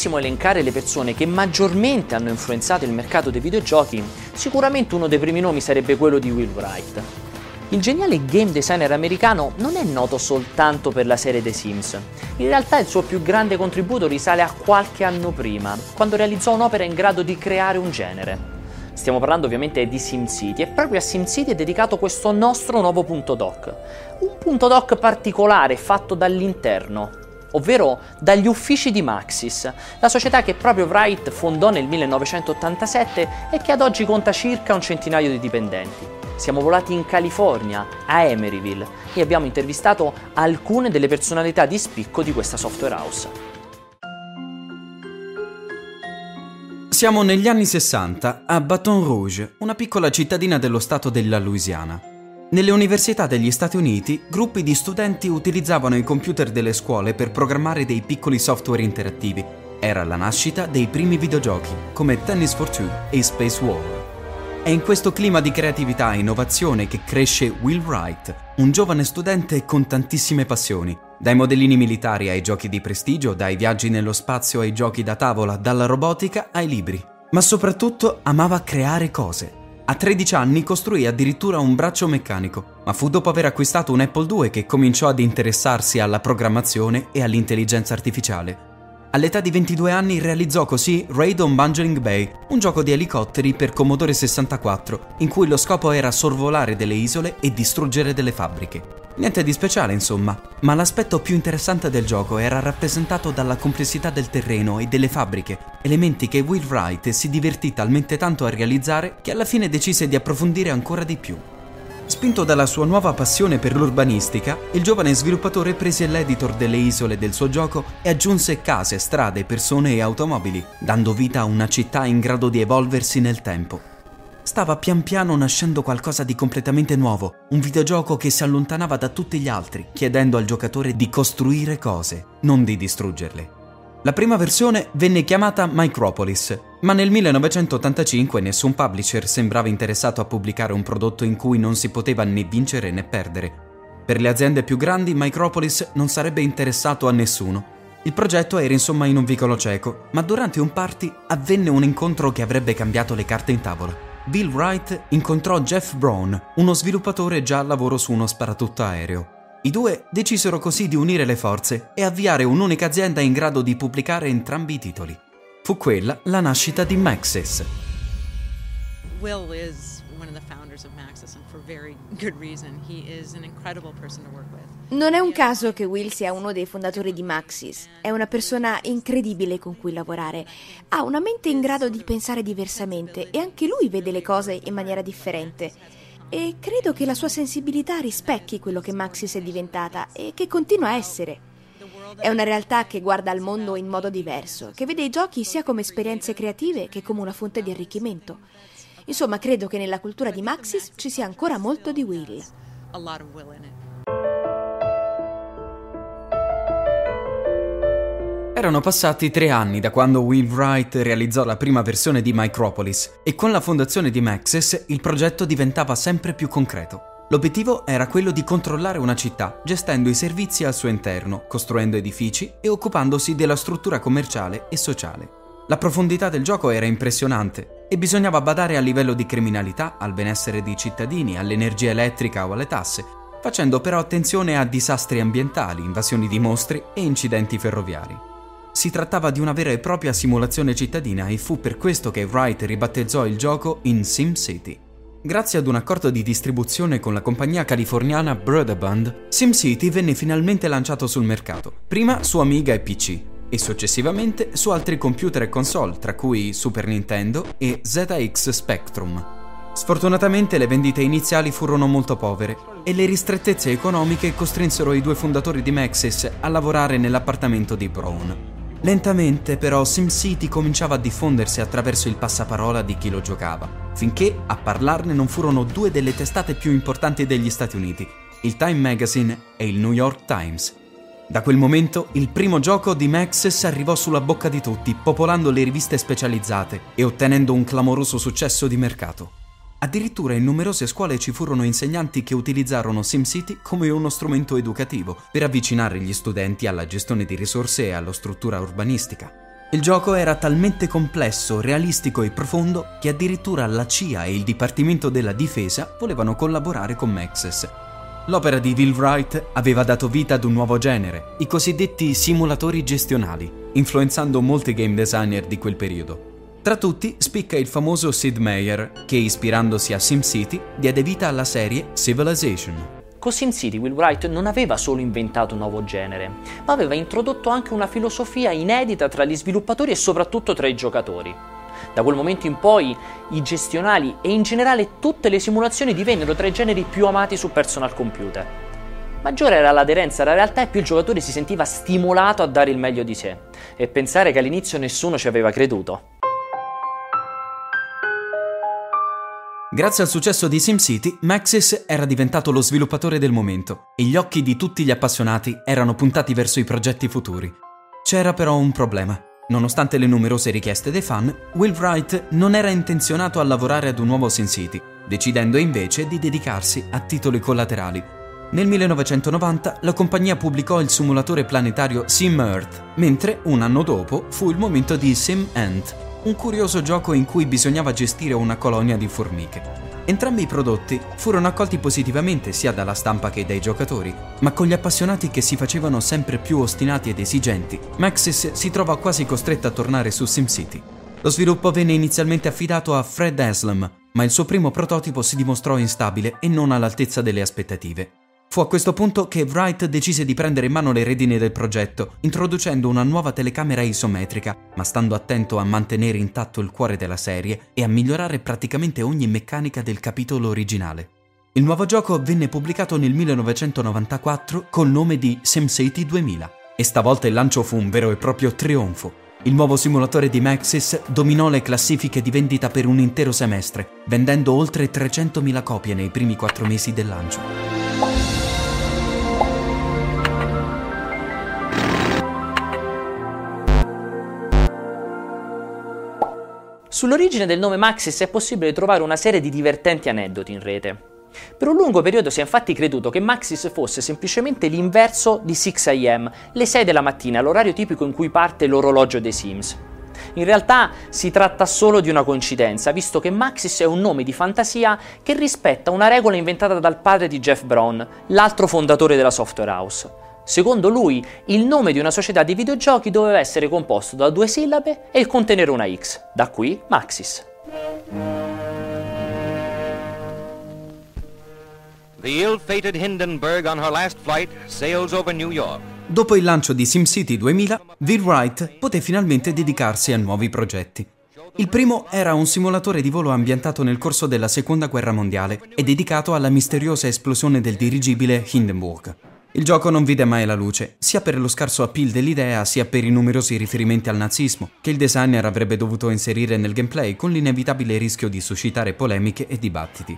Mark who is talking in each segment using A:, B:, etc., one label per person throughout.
A: Dovessimo elencare le persone che maggiormente hanno influenzato il mercato dei videogiochi, sicuramente uno dei primi nomi sarebbe quello di Will Wright. Il geniale game designer americano non è noto soltanto per la serie The Sims. In realtà il suo più grande contributo risale a qualche anno prima, quando realizzò un'opera in grado di creare un genere. Stiamo parlando ovviamente di SimCity e proprio a SimCity è dedicato questo nostro nuovo punto doc. Un punto doc particolare fatto dall'interno, ovvero dagli uffici di Maxis, la società che proprio Wright fondò nel 1987 e che ad oggi conta circa un centinaio di dipendenti. Siamo volati in California, a Emeryville, e abbiamo intervistato alcune delle personalità di spicco di questa software house.
B: Siamo negli anni 60 a Baton Rouge, una piccola cittadina dello stato della Louisiana. Nelle università degli Stati Uniti, gruppi di studenti utilizzavano i computer delle scuole per programmare dei piccoli software interattivi. Era la nascita dei primi videogiochi, come Tennis for Two e Space War. È in questo clima di creatività e innovazione che cresce Will Wright, un giovane studente con tantissime passioni, dai modellini militari ai giochi di prestigio, dai viaggi nello spazio ai giochi da tavola, dalla robotica ai libri. Ma soprattutto amava creare cose. A 13 anni costruì addirittura un braccio meccanico, ma fu dopo aver acquistato un Apple II che cominciò ad interessarsi alla programmazione e all'intelligenza artificiale. All'età di 22 anni realizzò così Raid on Bungling Bay, un gioco di elicotteri per Commodore 64, in cui lo scopo era sorvolare delle isole e distruggere delle fabbriche. Niente di speciale, insomma, ma l'aspetto più interessante del gioco era rappresentato dalla complessità del terreno e delle fabbriche, elementi che Will Wright si divertì talmente tanto a realizzare che alla fine decise di approfondire ancora di più. Spinto dalla sua nuova passione per l'urbanistica, il giovane sviluppatore prese l'editor delle isole del suo gioco e aggiunse case, strade, persone e automobili, dando vita a una città in grado di evolversi nel tempo. Stava pian piano nascendo qualcosa di completamente nuovo, un videogioco che si allontanava da tutti gli altri, chiedendo al giocatore di costruire cose, non di distruggerle. La prima versione venne chiamata Micropolis, ma nel 1985 nessun publisher sembrava interessato a pubblicare un prodotto in cui non si poteva né vincere né perdere. Per le aziende più grandi Micropolis non sarebbe interessato a nessuno. Il progetto era insomma in un vicolo cieco, ma durante un party avvenne un incontro che avrebbe cambiato le carte in tavola. Bill Wright incontrò Jeff Brown, uno sviluppatore già al lavoro su uno sparatutto aereo. I due decisero così di unire le forze e avviare un'unica azienda in grado di pubblicare entrambi i titoli. Fu quella la nascita di Maxis.
C: Will is one of the founders
D: Non è un caso che Will sia uno dei fondatori di Maxis. È una persona incredibile con cui lavorare. Ha una mente in grado di pensare diversamente e anche lui vede le cose in maniera differente e credo che la sua sensibilità rispecchi quello che Maxis è diventata e che continua a essere. È una realtà che guarda al mondo in modo diverso, che vede i giochi sia come esperienze creative che come una fonte di arricchimento. Insomma, credo che nella cultura di Maxis ci sia ancora molto di Will.
B: Erano passati tre anni da quando Will Wright realizzò la prima versione di Micropolis e con la fondazione di Maxis il progetto diventava sempre più concreto. L'obiettivo era quello di controllare una città, gestendo i servizi al suo interno, costruendo edifici e occupandosi della struttura commerciale e sociale. La profondità del gioco era impressionante e bisognava badare a livello di criminalità, al benessere dei cittadini, all'energia elettrica o alle tasse, facendo però attenzione a disastri ambientali, invasioni di mostri e incidenti ferroviari. Si trattava di una vera e propria simulazione cittadina e fu per questo che Wright ribattezzò il gioco in SimCity. Grazie ad un accordo di distribuzione con la compagnia californiana Broadband, SimCity venne finalmente lanciato sul mercato, prima su Amiga e PC, e successivamente su altri computer e console, tra cui Super Nintendo e ZX Spectrum. Sfortunatamente le vendite iniziali furono molto povere e le ristrettezze economiche costrinsero i due fondatori di Maxis a lavorare nell'appartamento di Brown. Lentamente però SimCity cominciava a diffondersi attraverso il passaparola di chi lo giocava, finché a parlarne non furono due delle testate più importanti degli Stati Uniti, il Time Magazine e il New York Times. Da quel momento il primo gioco di Maxis arrivò sulla bocca di tutti, popolando le riviste specializzate e ottenendo un clamoroso successo di mercato. Addirittura in numerose scuole ci furono insegnanti che utilizzarono SimCity come uno strumento educativo per avvicinare gli studenti alla gestione di risorse e alla struttura urbanistica. Il gioco era talmente complesso, realistico e profondo che addirittura la CIA e il Dipartimento della Difesa volevano collaborare con Maxis. L'opera di Will Wright aveva dato vita ad un nuovo genere, i cosiddetti simulatori gestionali, influenzando molti game designer di quel periodo. Tra tutti spicca il famoso Sid Meier, che ispirandosi a SimCity diede vita alla serie Civilization.
A: Con SimCity Will Wright non aveva solo inventato un nuovo genere, ma aveva introdotto anche una filosofia inedita tra gli sviluppatori e soprattutto tra i giocatori. Da quel momento in poi i gestionali e in generale tutte le simulazioni divennero tra i generi più amati su personal computer. Maggiore era l'aderenza alla realtà e più il giocatore si sentiva stimolato a dare il meglio di sé. E pensare che all'inizio nessuno ci aveva creduto.
B: Grazie al successo di SimCity, Maxis era diventato lo sviluppatore del momento e gli occhi di tutti gli appassionati erano puntati verso i progetti futuri. C'era però un problema. Nonostante le numerose richieste dei fan, Will Wright non era intenzionato a lavorare ad un nuovo SimCity, decidendo invece di dedicarsi a titoli collaterali. Nel 1990 la compagnia pubblicò il simulatore planetario Sim Earth, mentre un anno dopo fu il momento di Sim Ant, un curioso gioco in cui bisognava gestire una colonia di formiche. Entrambi i prodotti furono accolti positivamente sia dalla stampa che dai giocatori, ma con gli appassionati che si facevano sempre più ostinati ed esigenti, Maxis si trova quasi costretta a tornare su SimCity. Lo sviluppo venne inizialmente affidato a Fred Aslam, ma il suo primo prototipo si dimostrò instabile e non all'altezza delle aspettative. Fu a questo punto che Wright decise di prendere in mano le redini del progetto, introducendo una nuova telecamera isometrica, ma stando attento a mantenere intatto il cuore della serie e a migliorare praticamente ogni meccanica del capitolo originale. Il nuovo gioco venne pubblicato nel 1994 col nome di SimCity 2000 e stavolta il lancio fu un vero e proprio trionfo. Il nuovo simulatore di Maxis dominò le classifiche di vendita per un intero semestre, vendendo oltre 300.000 copie nei primi quattro mesi del lancio.
A: Sull'origine del nome Maxis è possibile trovare una serie di divertenti aneddoti in rete. Per un lungo periodo si è infatti creduto che Maxis fosse semplicemente l'inverso di 6am, le 6 della mattina, l'orario tipico in cui parte l'orologio dei Sims. In realtà si tratta solo di una coincidenza, visto che Maxis è un nome di fantasia che rispetta una regola inventata dal padre di Jeff Brown, l'altro fondatore della software house. Secondo lui, il nome di una società di videogiochi doveva essere composto da due sillabe e contenere una X, da qui Maxis.
E: The ill-fated Hindenburg on her last flight sails over New York.
B: Dopo il lancio di SimCity 2000, Will Wright poté finalmente dedicarsi a nuovi progetti. Il primo era un simulatore di volo ambientato nel corso della Seconda Guerra Mondiale e dedicato alla misteriosa esplosione del dirigibile Hindenburg. Il gioco non vide mai la luce, sia per lo scarso appeal dell'idea, sia per i numerosi riferimenti al nazismo, che il designer avrebbe dovuto inserire nel gameplay con l'inevitabile rischio di suscitare polemiche e dibattiti.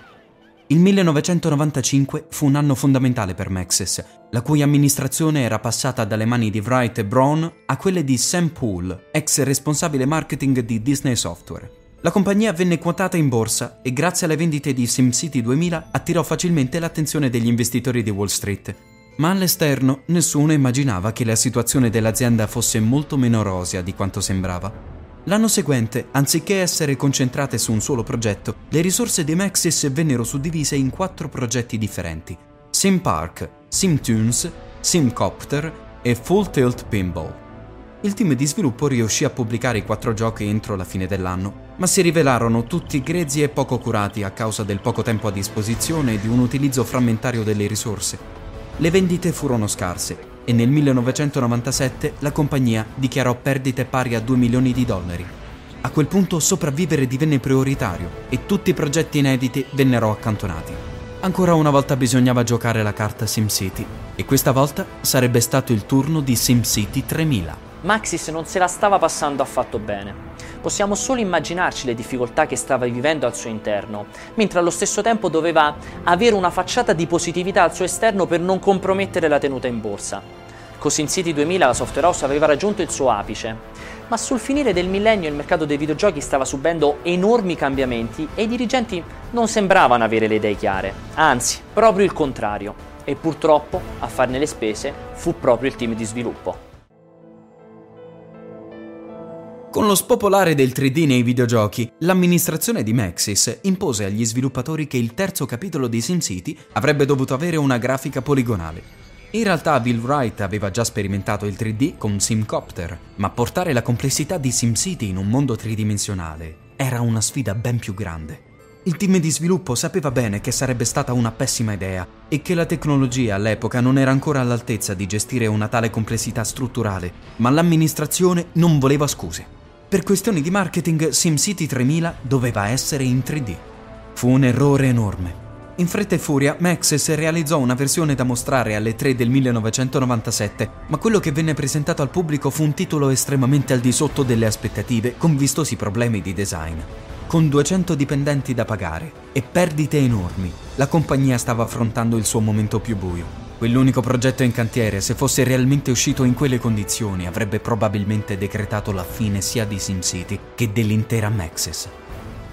B: Il 1995 fu un anno fondamentale per Maxis, la cui amministrazione era passata dalle mani di Wright e Braun a quelle di Sam Poole, ex responsabile marketing di Disney Software. La compagnia venne quotata in borsa e grazie alle vendite di SimCity 2000 attirò facilmente l'attenzione degli investitori di Wall Street, ma all'esterno nessuno immaginava che la situazione dell'azienda fosse molto meno rosea di quanto sembrava. L'anno seguente, anziché essere concentrate su un solo progetto, le risorse di Maxis vennero suddivise in quattro progetti differenti: Sim Park, Sim Tunes, Sim Copter e Full Tilt Pinball. Il team di sviluppo riuscì a pubblicare i quattro giochi entro la fine dell'anno, ma si rivelarono tutti grezzi e poco curati a causa del poco tempo a disposizione e di un utilizzo frammentario delle risorse. Le vendite furono scarse e nel 1997 la compagnia dichiarò perdite pari a 2 milioni di dollari. A quel punto sopravvivere divenne prioritario e tutti i progetti inediti vennero accantonati. Ancora una volta bisognava giocare la carta SimCity e questa volta sarebbe stato il turno di SimCity 3000.
A: Maxis non se la stava passando affatto bene. Possiamo solo immaginarci le difficoltà che stava vivendo al suo interno, mentre allo stesso tempo doveva avere una facciata di positività al suo esterno per non compromettere la tenuta in borsa. Con SimCity 2000 la software house aveva raggiunto il suo apice, ma sul finire del millennio il mercato dei videogiochi stava subendo enormi cambiamenti e i dirigenti non sembravano avere le idee chiare, anzi, proprio il contrario. E purtroppo a farne le spese fu proprio il team di sviluppo.
B: Con lo spopolare del 3D nei videogiochi, l'amministrazione di Maxis impose agli sviluppatori che il terzo capitolo di SimCity avrebbe dovuto avere una grafica poligonale. In realtà Bill Wright aveva già sperimentato il 3D con Simcopter, ma portare la complessità di SimCity in un mondo tridimensionale era una sfida ben più grande. Il team di sviluppo sapeva bene che sarebbe stata una pessima idea e che la tecnologia all'epoca non era ancora all'altezza di gestire una tale complessità strutturale, ma l'amministrazione non voleva scuse. Per questioni di marketing, SimCity 3000 doveva essere in 3D. Fu un errore enorme. In fretta e furia, Maxis realizzò una versione da mostrare alle 3 del 1997, ma quello che venne presentato al pubblico fu un titolo estremamente al di sotto delle aspettative, con vistosi problemi di design. Con 200 dipendenti da pagare e perdite enormi, la compagnia stava affrontando il suo momento più buio. Quell'unico progetto in cantiere, se fosse realmente uscito in quelle condizioni, avrebbe probabilmente decretato la fine sia di SimCity che dell'intera Maxis.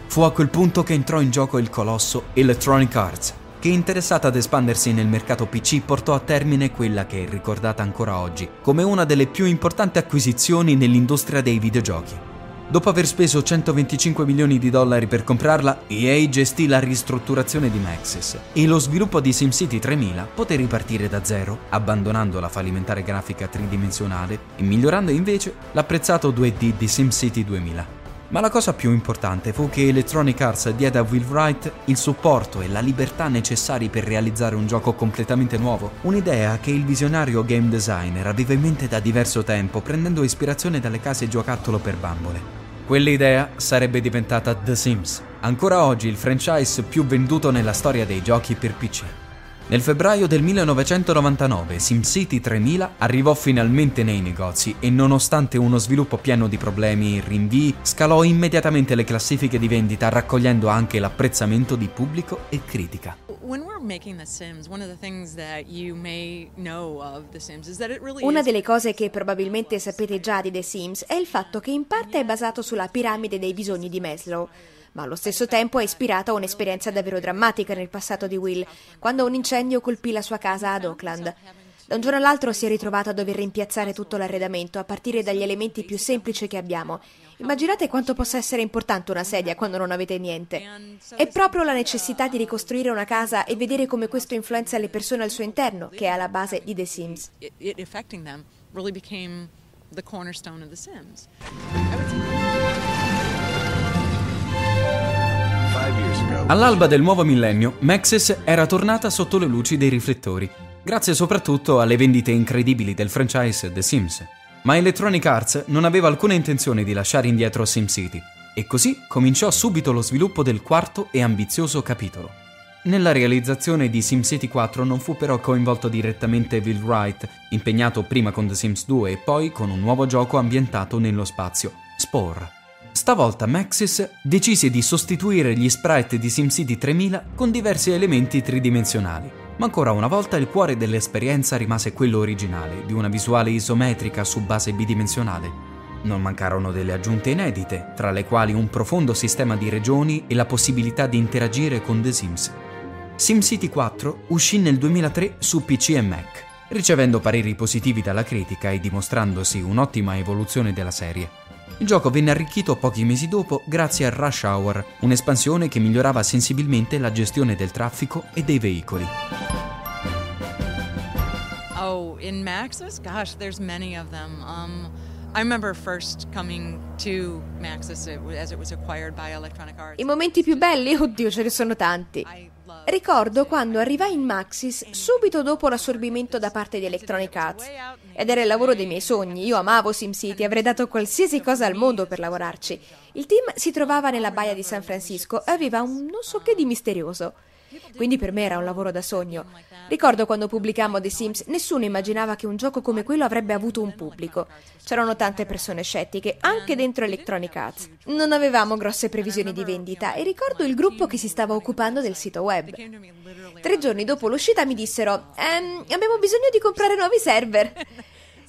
B: Fu a quel punto che entrò in gioco il colosso Electronic Arts, che interessata ad espandersi nel mercato PC portò a termine quella che è ricordata ancora oggi come una delle più importanti acquisizioni nell'industria dei videogiochi. Dopo aver speso 125 milioni di dollari per comprarla, EA gestì la ristrutturazione di Maxis e lo sviluppo di SimCity 3000 poté ripartire da zero, abbandonando la fallimentare grafica tridimensionale e migliorando invece l'apprezzato 2D di SimCity 2000. Ma la cosa più importante fu che Electronic Arts diede a Will Wright il supporto e la libertà necessari per realizzare un gioco completamente nuovo, un'idea che il visionario game designer aveva in mente da diverso tempo, prendendo ispirazione dalle case giocattolo per bambole. Quell'idea sarebbe diventata The Sims, ancora oggi il franchise più venduto nella storia dei giochi per PC. Nel febbraio del 1999 SimCity 3000 arrivò finalmente nei negozi e nonostante uno sviluppo pieno di problemi e rinvii, scalò immediatamente le classifiche di vendita raccogliendo anche l'apprezzamento di pubblico e critica.
D: Una delle cose che probabilmente sapete già di The Sims è il fatto che in parte è basato sulla piramide dei bisogni di Maslow ma allo stesso tempo è ispirato a un'esperienza davvero drammatica nel passato di Will, quando un incendio colpì la sua casa ad Oakland. Da un giorno all'altro si è ritrovato a dover rimpiazzare tutto l'arredamento a partire dagli elementi più semplici che abbiamo. Immaginate quanto possa essere importante una sedia quando non avete niente. È proprio la necessità di ricostruire una casa e vedere come questo influenza le persone al suo interno che è alla base di The Sims. the cornerstone of The Sims.
B: All'alba del nuovo millennio, Maxis era tornata sotto le luci dei riflettori, grazie soprattutto alle vendite incredibili del franchise The Sims. Ma Electronic Arts non aveva alcuna intenzione di lasciare indietro SimCity, e così cominciò subito lo sviluppo del quarto e ambizioso capitolo. Nella realizzazione di SimCity 4 non fu però coinvolto direttamente Will Wright, impegnato prima con The Sims 2 e poi con un nuovo gioco ambientato nello spazio, Spore. Stavolta Maxis decise di sostituire gli sprite di SimCity 3000 con diversi elementi tridimensionali, ma ancora una volta il cuore dell'esperienza rimase quello originale, di una visuale isometrica su base bidimensionale. Non mancarono delle aggiunte inedite, tra le quali un profondo sistema di regioni e la possibilità di interagire con The Sims. SimCity 4 uscì nel 2003 su PC e Mac, ricevendo pareri positivi dalla critica e dimostrandosi un'ottima evoluzione della serie. Il gioco venne arricchito pochi mesi dopo grazie a Rush Hour, un'espansione che migliorava sensibilmente la gestione del traffico e dei veicoli.
C: Oh, in Maxis? Gosh, there's many of them. Um, I remember first coming to Maxis as it was acquired by Electronic Arts.
D: I momenti più belli? Oddio, ce ne sono tanti. Ricordo quando arrivai in Maxis subito dopo l'assorbimento da parte di Electronic Arts. Ed era il lavoro dei miei sogni. Io amavo SimCity, avrei dato qualsiasi cosa al mondo per lavorarci. Il team si trovava nella baia di San Francisco e aveva un non so che di misterioso. Quindi per me era un lavoro da sogno. Ricordo quando pubblicammo The Sims, nessuno immaginava che un gioco come quello avrebbe avuto un pubblico. C'erano tante persone scettiche, anche dentro Electronic Arts. Non avevamo grosse previsioni di vendita e ricordo il gruppo che si stava occupando del sito web. Tre giorni dopo l'uscita mi dissero: ehm, Abbiamo bisogno di comprare nuovi server.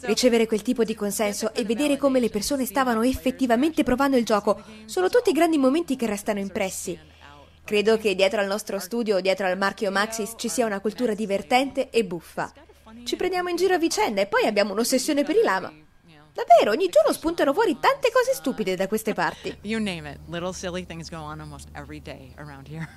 D: Ricevere quel tipo di consenso e vedere come le persone stavano effettivamente provando il gioco sono tutti grandi momenti che restano impressi. Credo che dietro al nostro studio, dietro al marchio Maxis, ci sia una cultura divertente e buffa. Ci prendiamo in giro a vicenda e poi abbiamo un'ossessione per i lama. Davvero, ogni giorno spuntano fuori tante cose stupide da queste parti.
C: You name it. Little silly things go on almost every day around here.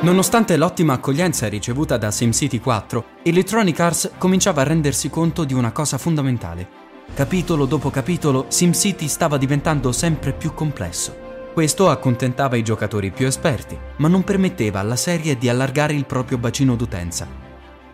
B: Nonostante l'ottima accoglienza ricevuta da SimCity 4, Electronic Arts cominciava a rendersi conto di una cosa fondamentale. Capitolo dopo capitolo, SimCity stava diventando sempre più complesso. Questo accontentava i giocatori più esperti, ma non permetteva alla serie di allargare il proprio bacino d'utenza.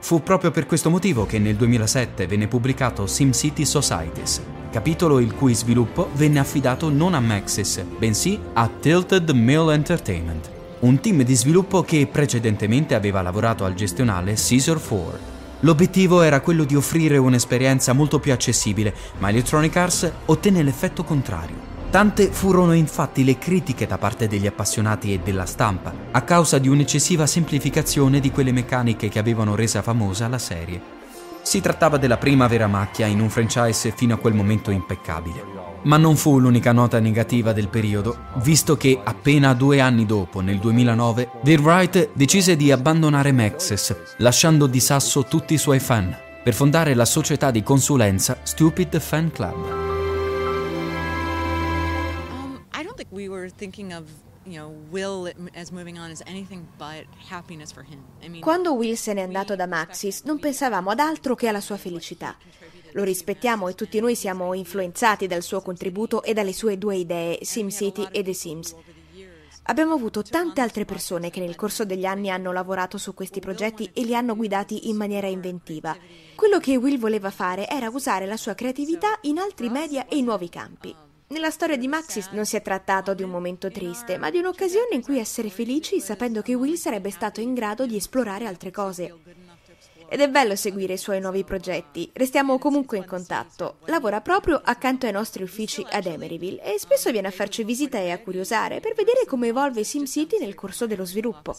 B: Fu proprio per questo motivo che nel 2007 venne pubblicato SimCity Societies, capitolo il cui sviluppo venne affidato non a Maxis, bensì a Tilted Mill Entertainment, un team di sviluppo che precedentemente aveva lavorato al gestionale Caesar 4. L'obiettivo era quello di offrire un'esperienza molto più accessibile, ma Electronic Arts ottenne l'effetto contrario. Tante furono infatti le critiche da parte degli appassionati e della stampa, a causa di un'eccessiva semplificazione di quelle meccaniche che avevano resa famosa la serie. Si trattava della prima vera macchia in un franchise fino a quel momento impeccabile. Ma non fu l'unica nota negativa del periodo, visto che appena due anni dopo, nel 2009, Bill Wright decise di abbandonare Maxis, lasciando di sasso tutti i suoi fan, per fondare la società di consulenza Stupid Fan Club.
C: we were thinking of mean,
D: Quando Will se n'è andato da Maxis non pensavamo ad altro che alla sua felicità. Lo rispettiamo e tutti noi siamo influenzati dal suo contributo e dalle sue due idee, SimCity e The Sims. Abbiamo avuto tante altre persone che nel corso degli anni hanno lavorato su questi progetti e li hanno guidati in maniera inventiva. Quello che Will voleva fare era usare la sua creatività in altri media e in nuovi campi. Nella storia di Maxis non si è trattato di un momento triste, ma di un'occasione in cui essere felici sapendo che Will sarebbe stato in grado di esplorare altre cose. Ed è bello seguire i suoi nuovi progetti. Restiamo comunque in contatto. Lavora proprio accanto ai nostri uffici ad Emeryville e spesso viene a farci visita e a curiosare per vedere come evolve SimCity nel corso dello sviluppo.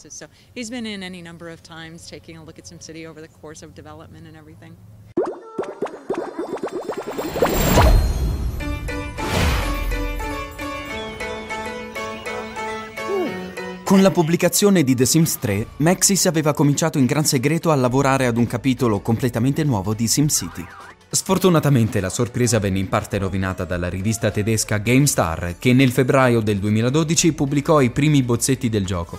B: Con la pubblicazione di The Sims 3, Maxis aveva cominciato in gran segreto a lavorare ad un capitolo completamente nuovo di SimCity. Sfortunatamente la sorpresa venne in parte rovinata dalla rivista tedesca GameStar, che nel febbraio del 2012 pubblicò i primi bozzetti del gioco.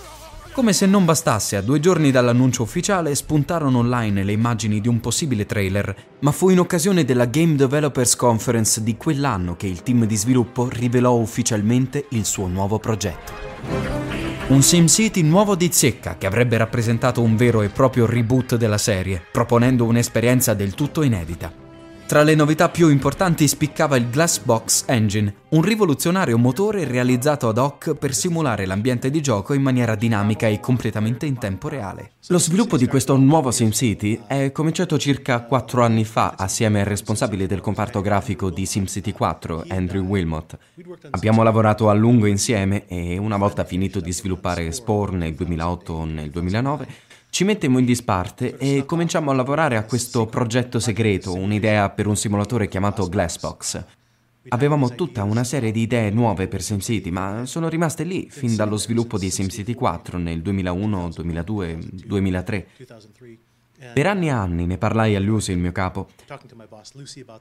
B: Come se non bastasse, a due giorni dall'annuncio ufficiale spuntarono online le immagini di un possibile trailer, ma fu in occasione della Game Developers Conference di quell'anno che il team di sviluppo rivelò ufficialmente il suo nuovo progetto. Un SimCity nuovo di zecca che avrebbe rappresentato un vero e proprio reboot della serie, proponendo un'esperienza del tutto inedita. Tra le novità più importanti spiccava il Glassbox Engine, un rivoluzionario motore realizzato ad hoc per simulare l'ambiente di gioco in maniera dinamica e completamente in tempo reale. Lo sviluppo di questo nuovo SimCity è cominciato circa 4 anni fa assieme al responsabile del comparto grafico di SimCity 4, Andrew Wilmot. Abbiamo lavorato a lungo insieme e una volta finito di sviluppare Spore nel 2008 o nel 2009, ci mettemmo in disparte e cominciamo a lavorare a questo progetto segreto, un'idea per un simulatore chiamato Glassbox. Avevamo tutta una serie di idee nuove per SimCity, ma sono rimaste lì fin dallo sviluppo di SimCity 4 nel 2001, 2002, 2003. Per anni e anni ne parlai a Lucy, il mio capo,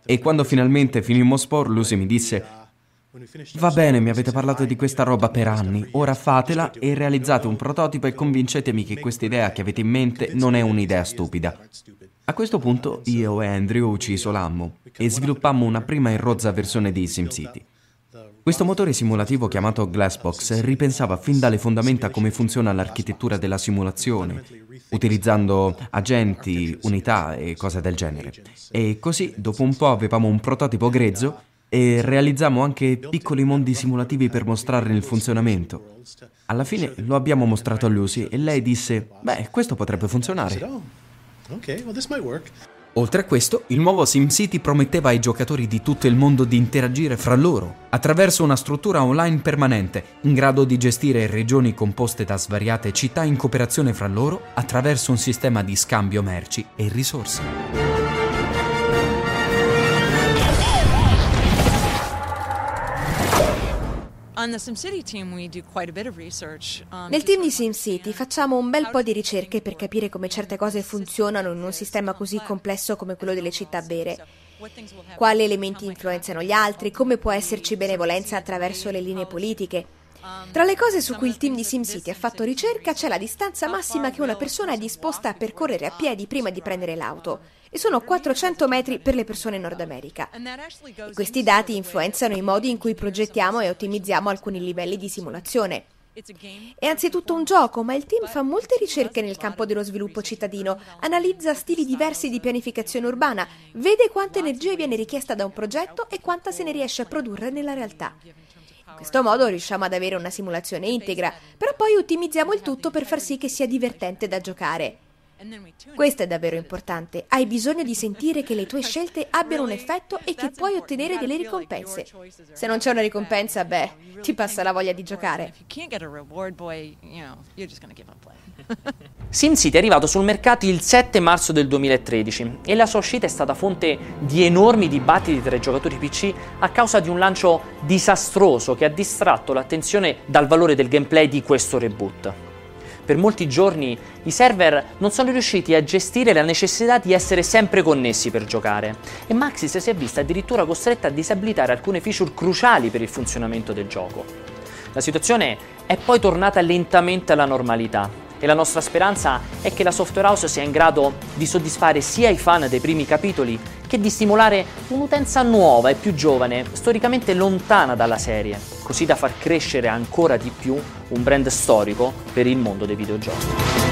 B: e quando finalmente finimmo Spore, Lucy mi disse Va bene, mi avete parlato di questa roba per anni, ora fatela e realizzate un prototipo e convincetemi che questa idea che avete in mente non è un'idea stupida. A questo punto io e Andrew ci isolammo e sviluppammo una prima e rozza versione di SimCity. Questo motore simulativo chiamato Glassbox ripensava fin dalle fondamenta come funziona l'architettura della simulazione, utilizzando agenti, unità e cose del genere. E così, dopo un po' avevamo un prototipo grezzo e realizzammo anche piccoli mondi simulativi per mostrarne il funzionamento. Alla fine lo abbiamo mostrato a Lucy e lei disse, beh, questo potrebbe funzionare. Oltre a questo, il nuovo SimCity prometteva ai giocatori di tutto il mondo di interagire fra loro attraverso una struttura online permanente, in grado di gestire regioni composte da svariate città in cooperazione fra loro attraverso un sistema di scambio merci e risorse.
D: Nel team di SimCity facciamo un bel po' di ricerche per capire come certe cose funzionano in un sistema così complesso come quello delle città vere. Quali elementi influenzano gli altri, come può esserci benevolenza attraverso le linee politiche. Tra le cose su cui il team di SimCity ha fatto ricerca c'è la distanza massima che una persona è disposta a percorrere a piedi prima di prendere l'auto e sono 400 metri per le persone in Nord America. E questi dati influenzano i modi in cui progettiamo e ottimizziamo alcuni livelli di simulazione. È anzitutto un gioco, ma il team fa molte ricerche nel campo dello sviluppo cittadino, analizza stili diversi di pianificazione urbana, vede quanta energia viene richiesta da un progetto e quanta se ne riesce a produrre nella realtà. In questo modo riusciamo ad avere una simulazione integra, però poi ottimizziamo il tutto per far sì che sia divertente da giocare. Questo è davvero importante. Hai bisogno di sentire che le tue scelte abbiano un effetto e che puoi ottenere delle ricompense. Se non c'è una ricompensa, beh, ti passa la voglia di giocare.
A: SimCity è arrivato sul mercato il 7 marzo del 2013 e la sua uscita è stata fonte di enormi dibattiti tra i giocatori PC a causa di un lancio disastroso che ha distratto l'attenzione dal valore del gameplay di questo reboot. Per molti giorni i server non sono riusciti a gestire la necessità di essere sempre connessi per giocare e Maxis si è vista addirittura costretta a disabilitare alcune feature cruciali per il funzionamento del gioco. La situazione è poi tornata lentamente alla normalità e la nostra speranza è che la software house sia in grado di soddisfare sia i fan dei primi capitoli che di stimolare un'utenza nuova e più giovane, storicamente lontana dalla serie, così da far crescere ancora di più un brand storico per il mondo dei videogiochi.